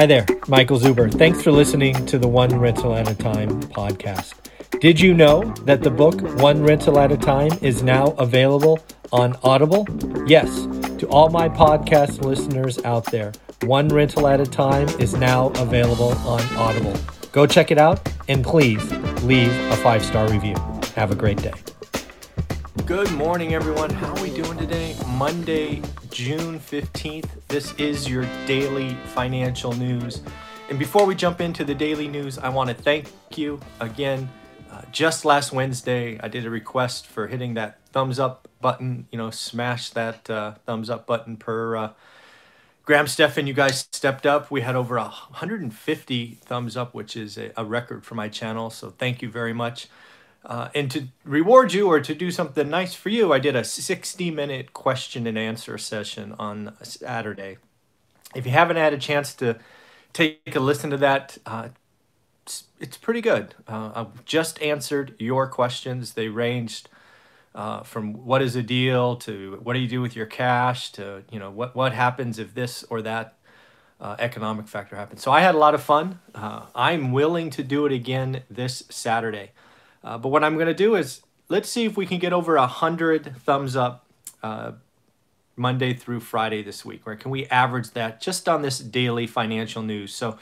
Hi there, Michael Zuber. Thanks for listening to the One Rental at a Time podcast. Did you know that the book One Rental at a Time is now available on Audible? Yes, to all my podcast listeners out there, One Rental at a Time is now available on Audible. Go check it out and please leave a five star review. Have a great day. Good morning, everyone. How are we doing today? Monday, June 15th. This is your daily financial news. And before we jump into the daily news, I want to thank you again. Uh, just last Wednesday, I did a request for hitting that thumbs up button. You know, smash that uh, thumbs up button per uh, Graham Stephan. You guys stepped up. We had over 150 thumbs up, which is a, a record for my channel. So thank you very much. Uh, and to reward you or to do something nice for you, I did a 60 minute question and answer session on Saturday. If you haven't had a chance to take a listen to that, uh, it's, it's pretty good. Uh, I've just answered your questions. They ranged uh, from what is a deal to what do you do with your cash to you know what what happens if this or that uh, economic factor happens. So I had a lot of fun. Uh, I'm willing to do it again this Saturday. Uh, but what I'm going to do is let's see if we can get over a hundred thumbs up uh, Monday through Friday this week, or can we average that just on this daily financial news? So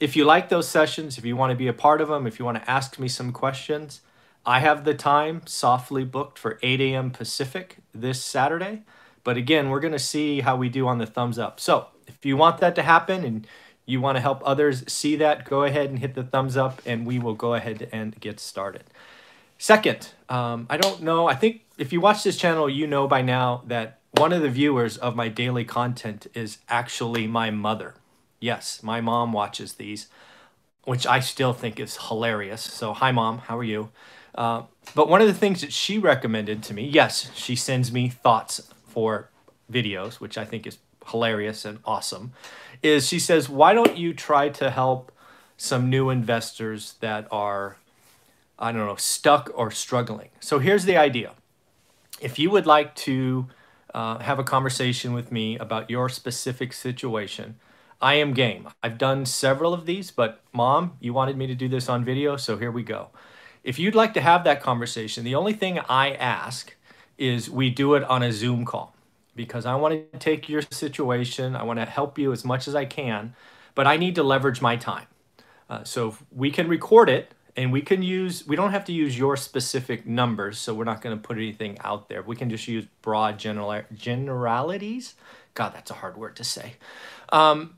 if you like those sessions, if you want to be a part of them, if you want to ask me some questions, I have the time softly booked for 8 a.m. Pacific this Saturday. But again, we're going to see how we do on the thumbs up. So if you want that to happen and you want to help others see that, go ahead and hit the thumbs up and we will go ahead and get started. Second, um, I don't know, I think if you watch this channel, you know by now that one of the viewers of my daily content is actually my mother. Yes, my mom watches these, which I still think is hilarious. So, hi, mom, how are you? Uh, but one of the things that she recommended to me, yes, she sends me thoughts for videos, which I think is hilarious and awesome, is she says, why don't you try to help some new investors that are, I don't know, stuck or struggling? So here's the idea. If you would like to uh, have a conversation with me about your specific situation, I am game. I've done several of these, but mom, you wanted me to do this on video, so here we go. If you'd like to have that conversation, the only thing I ask is we do it on a Zoom call because I want to take your situation. I want to help you as much as I can, but I need to leverage my time. Uh, so we can record it and we can use, we don't have to use your specific numbers. So we're not going to put anything out there. We can just use broad general, generalities. God, that's a hard word to say. Um,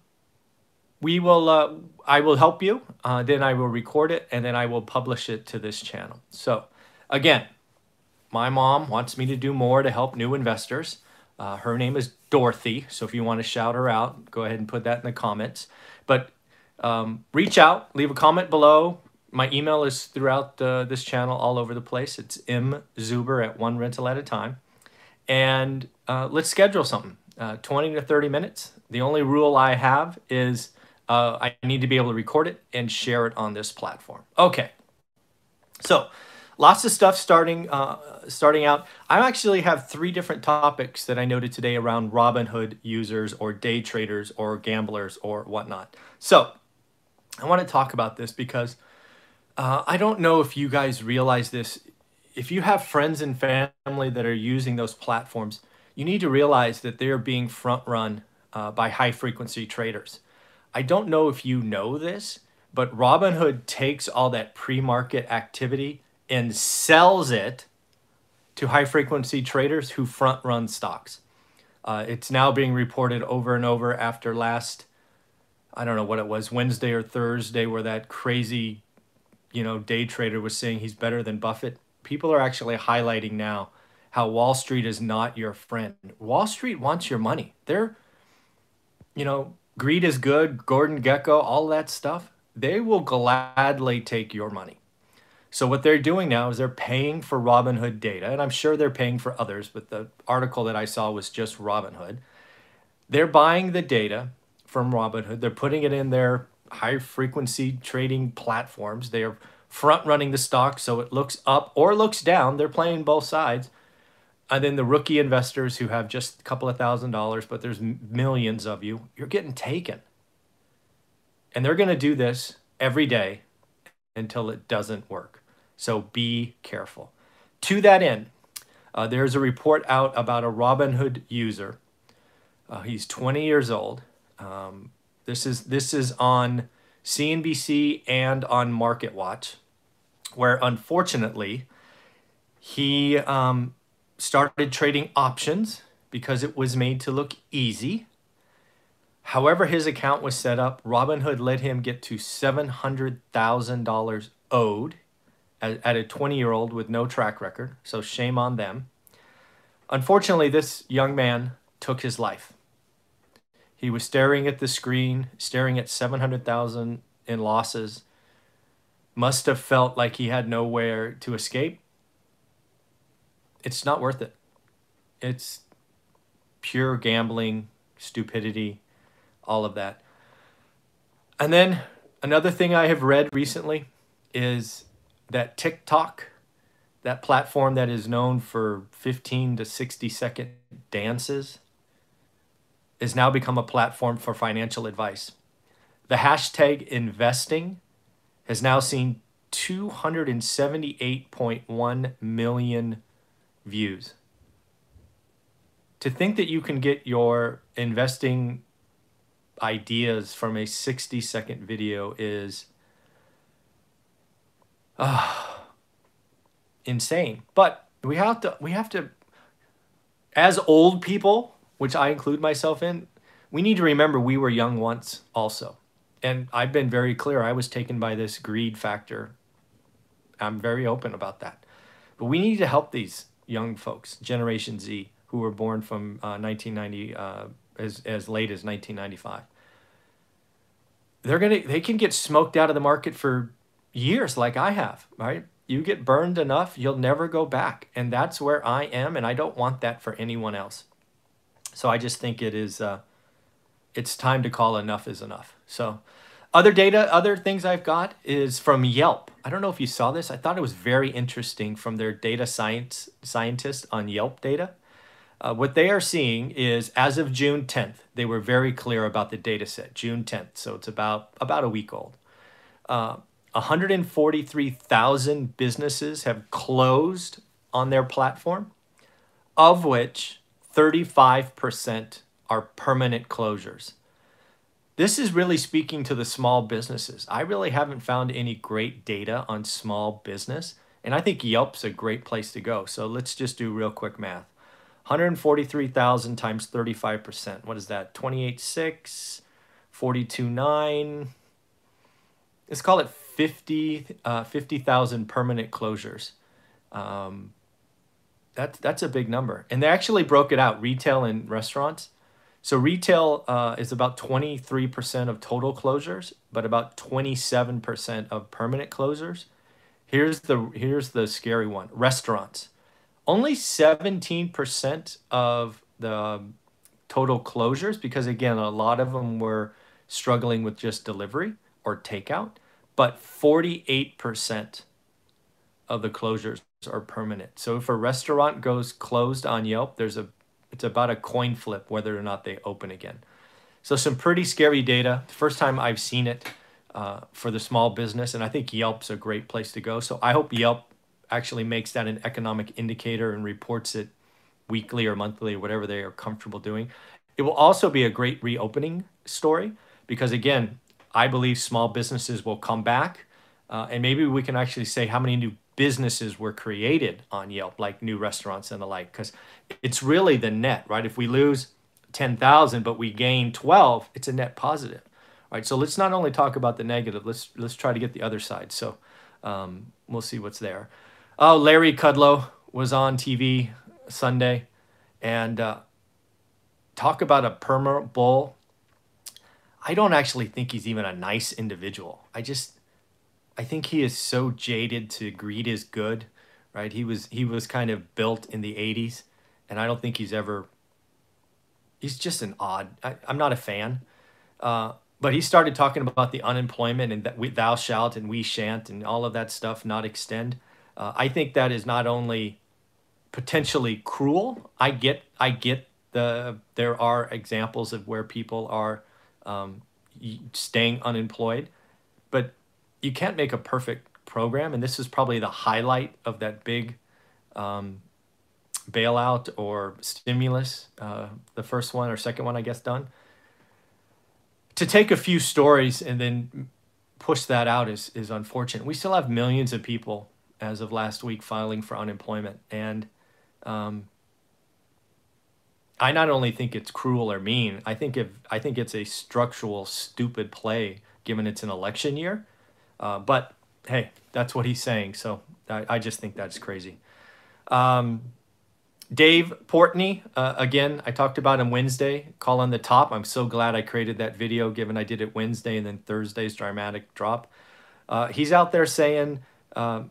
we will, uh, I will help you. Uh, then I will record it and then I will publish it to this channel. So again, my mom wants me to do more to help new investors. Uh, her name is Dorothy, so if you want to shout her out, go ahead and put that in the comments. But um, reach out, leave a comment below. My email is throughout uh, this channel all over the place. It's mzuber at one rental at a time. And uh, let's schedule something, uh, 20 to 30 minutes. The only rule I have is uh, I need to be able to record it and share it on this platform. Okay, so lots of stuff starting uh, starting out. I actually have three different topics that I noted today around Robinhood users or day traders or gamblers or whatnot. So I want to talk about this because uh, I don't know if you guys realize this. If you have friends and family that are using those platforms, you need to realize that they are being front run uh, by high frequency traders. I don't know if you know this, but Robinhood takes all that pre market activity and sells it to high frequency traders who front run stocks. Uh, it's now being reported over and over after last, I don't know what it was, Wednesday or Thursday, where that crazy, you know, day trader was saying he's better than Buffett. People are actually highlighting now how Wall Street is not your friend. Wall Street wants your money. They're, you know, greed is good, Gordon Gekko, all that stuff. They will gladly take your money. So what they're doing now is they're paying for Robinhood data, and I'm sure they're paying for others, but the article that I saw was just Robinhood. They're buying the data from Robinhood. They're putting it in their high frequency trading platforms. They are front running the stock so it looks up or looks down. They're playing both sides. And then the rookie investors who have just a couple of thousand dollars, but there's millions of you, you're getting taken. And they're going to do this every day until it doesn't work. So be careful. To that end, uh, there's a report out about a Robinhood user. Uh, he's 20 years old. Um, this is this is on CNBC and on Market Watch, where unfortunately he um, started trading options because it was made to look easy. However, his account was set up, Robinhood let him get to $700,000 owed at, a 20 year old with no track record. So shame on them. Unfortunately, this young man took his life. He was staring at the screen, staring at 700,000 in losses. Must have felt like he had nowhere to escape. It's not worth it. It's pure gambling, stupidity, all of that. And then another thing I have read recently is that TikTok, that platform that is known for 15 to 60 second dances, has now become a platform for financial advice. The hashtag investing has now seen 278.1 million views. To think that you can get your investing ideas from a 60 second video is uh, insane. But we have to we have to as old people, which I include myself in, we need to remember we were young once also. And I've been very clear I was taken by this greed factor. I'm very open about that. But we need to help these young folks, Generation Z, who were born from uh, 1990 uh, as as late as 1995. They're gonna they can get smoked out of the market for years like I have, right? You get burned enough, you'll never go back. And that's where I am, and I don't want that for anyone else. So I just think it is, uh, it's time to call enough is enough. So other data, other things I've got is from Yelp. I don't know if you saw this. I thought it was very interesting from their data science scientists on Yelp data. Uh, what they are seeing is as of June 10th, they were very clear about the data set, June 10th. So it's about, about a week old. Uh, 143,000 businesses have closed on their platform, of which 35% are permanent closures. This is really speaking to the small businesses. I really haven't found any great data on small business, and I think Yelp's a great place to go. So let's just do real quick math. 143,000 times 35%. What is that? 28.6, 42.9. Let's call it 50 uh, 50,000 permanent closures. Um, that's that's a big number, and they actually broke it out retail and restaurants. So retail uh, is about 23% of total closures, but about 27% of permanent closures. Here's the here's the scary one. Restaurants. Only 17% of the total closures because again, a lot of them were struggling with just delivery or takeout but 48% of the closures are permanent. So if a restaurant goes closed on Yelp, there's a it's about a coin flip whether or not they open again. So some pretty scary data. First time I've seen it uh, for the small business, and I think Yelp's a great place to go. So I hope Yelp actually makes that an economic indicator and reports it weekly or monthly or whatever they are comfortable doing. It will also be a great reopening story because again, I believe small businesses will come back. Uh, and maybe we can actually say how many new businesses were created on Yelp, like new restaurants and the like, because it's really the net, right? If we lose 10,000 but we gain 12, it's a net positive, right? So let's not only talk about the negative, let's let's try to get the other side. So um, we'll see what's there. Oh, Larry Kudlow was on TV Sunday, and uh, talk about a perma bull I don't actually think he's even a nice individual. I just I think he is so jaded to greed is good, right? He was he was kind of built in the 80s and I don't think he's ever he's just an odd I, am not a fan. Uh, but he started talking about the unemployment and that we, thou shalt and we shan't and all of that stuff not extend. Uh, I think that is not only potentially cruel. I get I get the there are examples of where people are um, staying unemployed. You can't make a perfect program, and this is probably the highlight of that big um, bailout or stimulus, uh, the first one or second one, I guess, done. To take a few stories and then push that out is, is unfortunate. We still have millions of people as of last week filing for unemployment. And um, I not only think it's cruel or mean, I think if I think it's a structural stupid play given it's an election year. Uh, but hey, that's what he's saying. So I, I just think that's crazy. Um, Dave Portnoy, uh, again, I talked about him Wednesday, call on the top. I'm so glad I created that video given I did it Wednesday and then Thursday's dramatic drop. Uh, he's out there saying, um,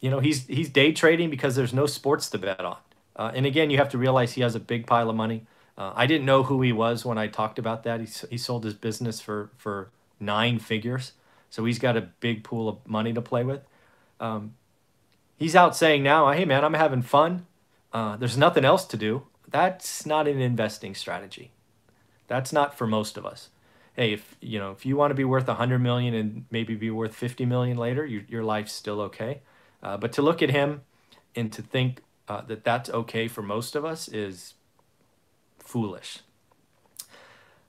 you know, he's, he's day trading because there's no sports to bet on. Uh, and again, you have to realize he has a big pile of money. Uh, I didn't know who he was when I talked about that. He, he sold his business for, for nine figures. So he's got a big pool of money to play with. Um, he's out saying now, hey man, I'm having fun. Uh, there's nothing else to do. That's not an investing strategy. That's not for most of us. Hey, if you know if you want to be worth 100 million and maybe be worth 50 million later, you, your life's still okay. Uh, but to look at him and to think uh, that that's okay for most of us is foolish.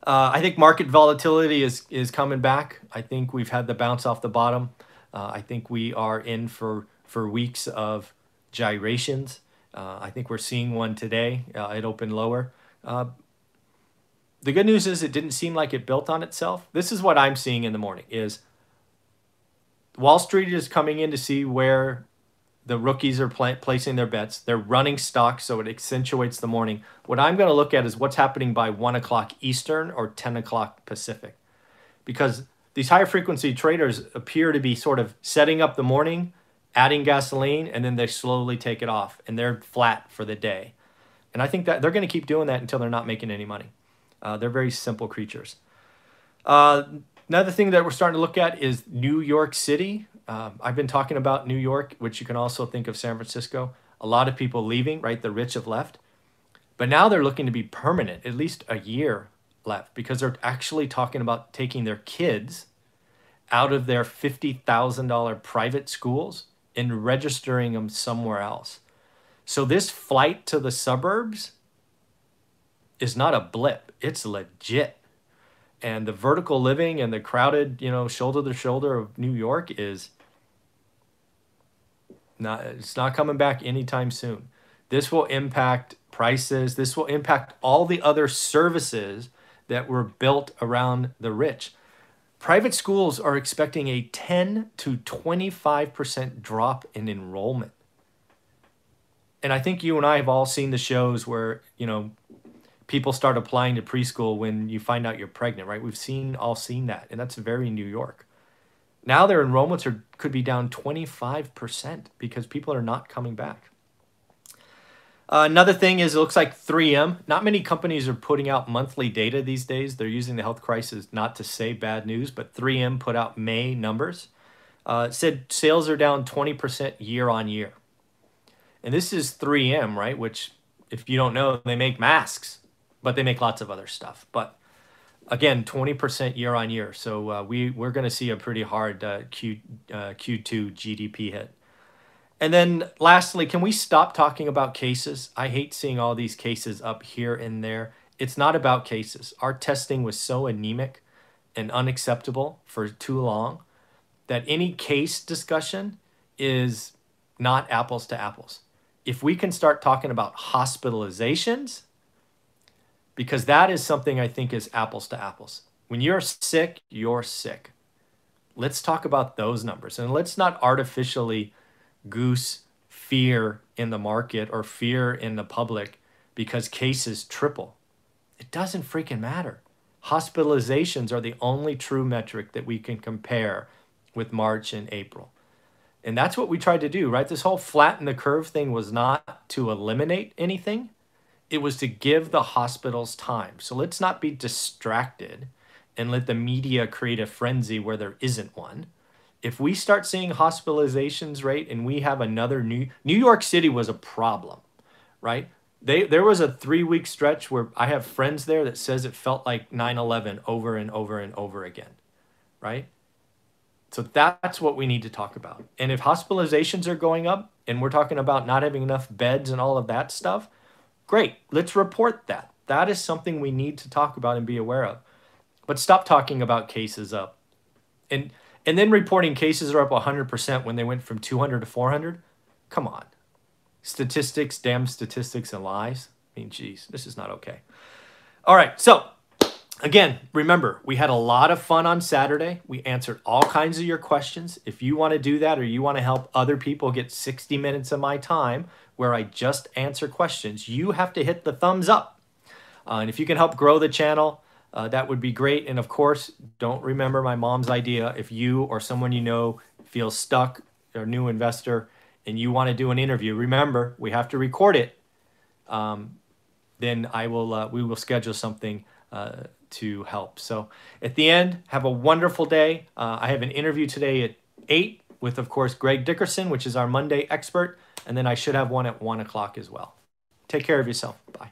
Uh, I think market volatility is is coming back. I think we've had the bounce off the bottom. Uh, I think we are in for for weeks of gyrations. Uh, I think we're seeing one today. Uh, it opened lower. Uh, the good news is it didn't seem like it built on itself. This is what I'm seeing in the morning is Wall Street is coming in to see where the rookies are pl- placing their bets. They're running stocks, so it accentuates the morning. What I'm going to look at is what's happening by 1 o'clock Eastern or 10 o'clock Pacific. Because these higher frequency traders appear to be sort of setting up the morning adding gasoline, and then they slowly take it off and they're flat for the day. And I think that they're going to keep doing that until they're not making any money. Uh, they're very simple creatures. Uh, another thing that we're starting to look at is New York City. Uh, I've been talking about New York, which you can also think of San Francisco. A lot of people leaving, right? The rich have left. But now they're looking to be permanent, at least a year left, because they're actually talking about taking their kids out of their $50,000 private schools and registering them somewhere else. So this flight to the suburbs is not a blip, it's legit. And the vertical living and the crowded, you know, shoulder to shoulder of New York is not it's not coming back anytime soon. This will impact prices, this will impact all the other services that were built around the rich. Private schools are expecting a 10 to 25% drop in enrollment. And I think you and I have all seen the shows where, you know, people start applying to preschool when you find out you're pregnant, right? We've seen all seen that, and that's very New York. Now their enrollments are could be down 25% because people are not coming back. Uh, another thing is it looks like 3M. Not many companies are putting out monthly data these days. They're using the health crisis not to say bad news, but 3M put out May numbers. Uh, said sales are down 20% year on year. And this is 3M, right? Which, if you don't know, they make masks, but they make lots of other stuff. But again, 20% year on year. So uh, we, we're going to see a pretty hard uh, Q, uh, Q2 GDP hit. And then lastly, can we stop talking about cases? I hate seeing all these cases up here and there. It's not about cases. Our testing was so anemic and unacceptable for too long that any case discussion is not apples to apples. If we can start talking about hospitalizations, because that is something I think is apples to apples. When you're sick, you're sick. Let's talk about those numbers and let's not artificially goose fear in the market or fear in the public because cases triple. It doesn't freaking matter. Hospitalizations are the only true metric that we can compare with March and April. And that's what we tried to do, right? This whole flatten the curve thing was not to eliminate anything, it was to give the hospitals time. So let's not be distracted and let the media create a frenzy where there isn't one if we start seeing hospitalizations rate and we have another new New York City was a problem, right? they there was a three week stretch where I have friends there that says it felt like 9-11 over and over and over again. Right? So that's what we need to talk about. And if hospitalizations are going up and we're talking about not having enough beds and all of that stuff, great. Let's report that. That is something we need to talk about and be aware of. But stop talking about cases up. And and then reporting cases are up 100% when they went from 200 to 400. Come on statistics, damn statistics, and lies. I mean, geez, this is not okay. All right, so again, remember, we had a lot of fun on Saturday. We answered all kinds of your questions. If you want to do that or you want to help other people get 60 minutes of my time where I just answer questions, you have to hit the thumbs up. Uh, and if you can help grow the channel, uh, that would be great. And of course, don't remember my mom's idea. If you or someone you know feels stuck or new investor, and you want to do an interview, remember we have to record it. Um, then I will uh, we will schedule something uh, to help. So at the end, have a wonderful day. Uh, I have an interview today at eight with, of course, Greg Dickerson, which is our Monday expert, and then I should have one at one o'clock as well. Take care of yourself. Bye.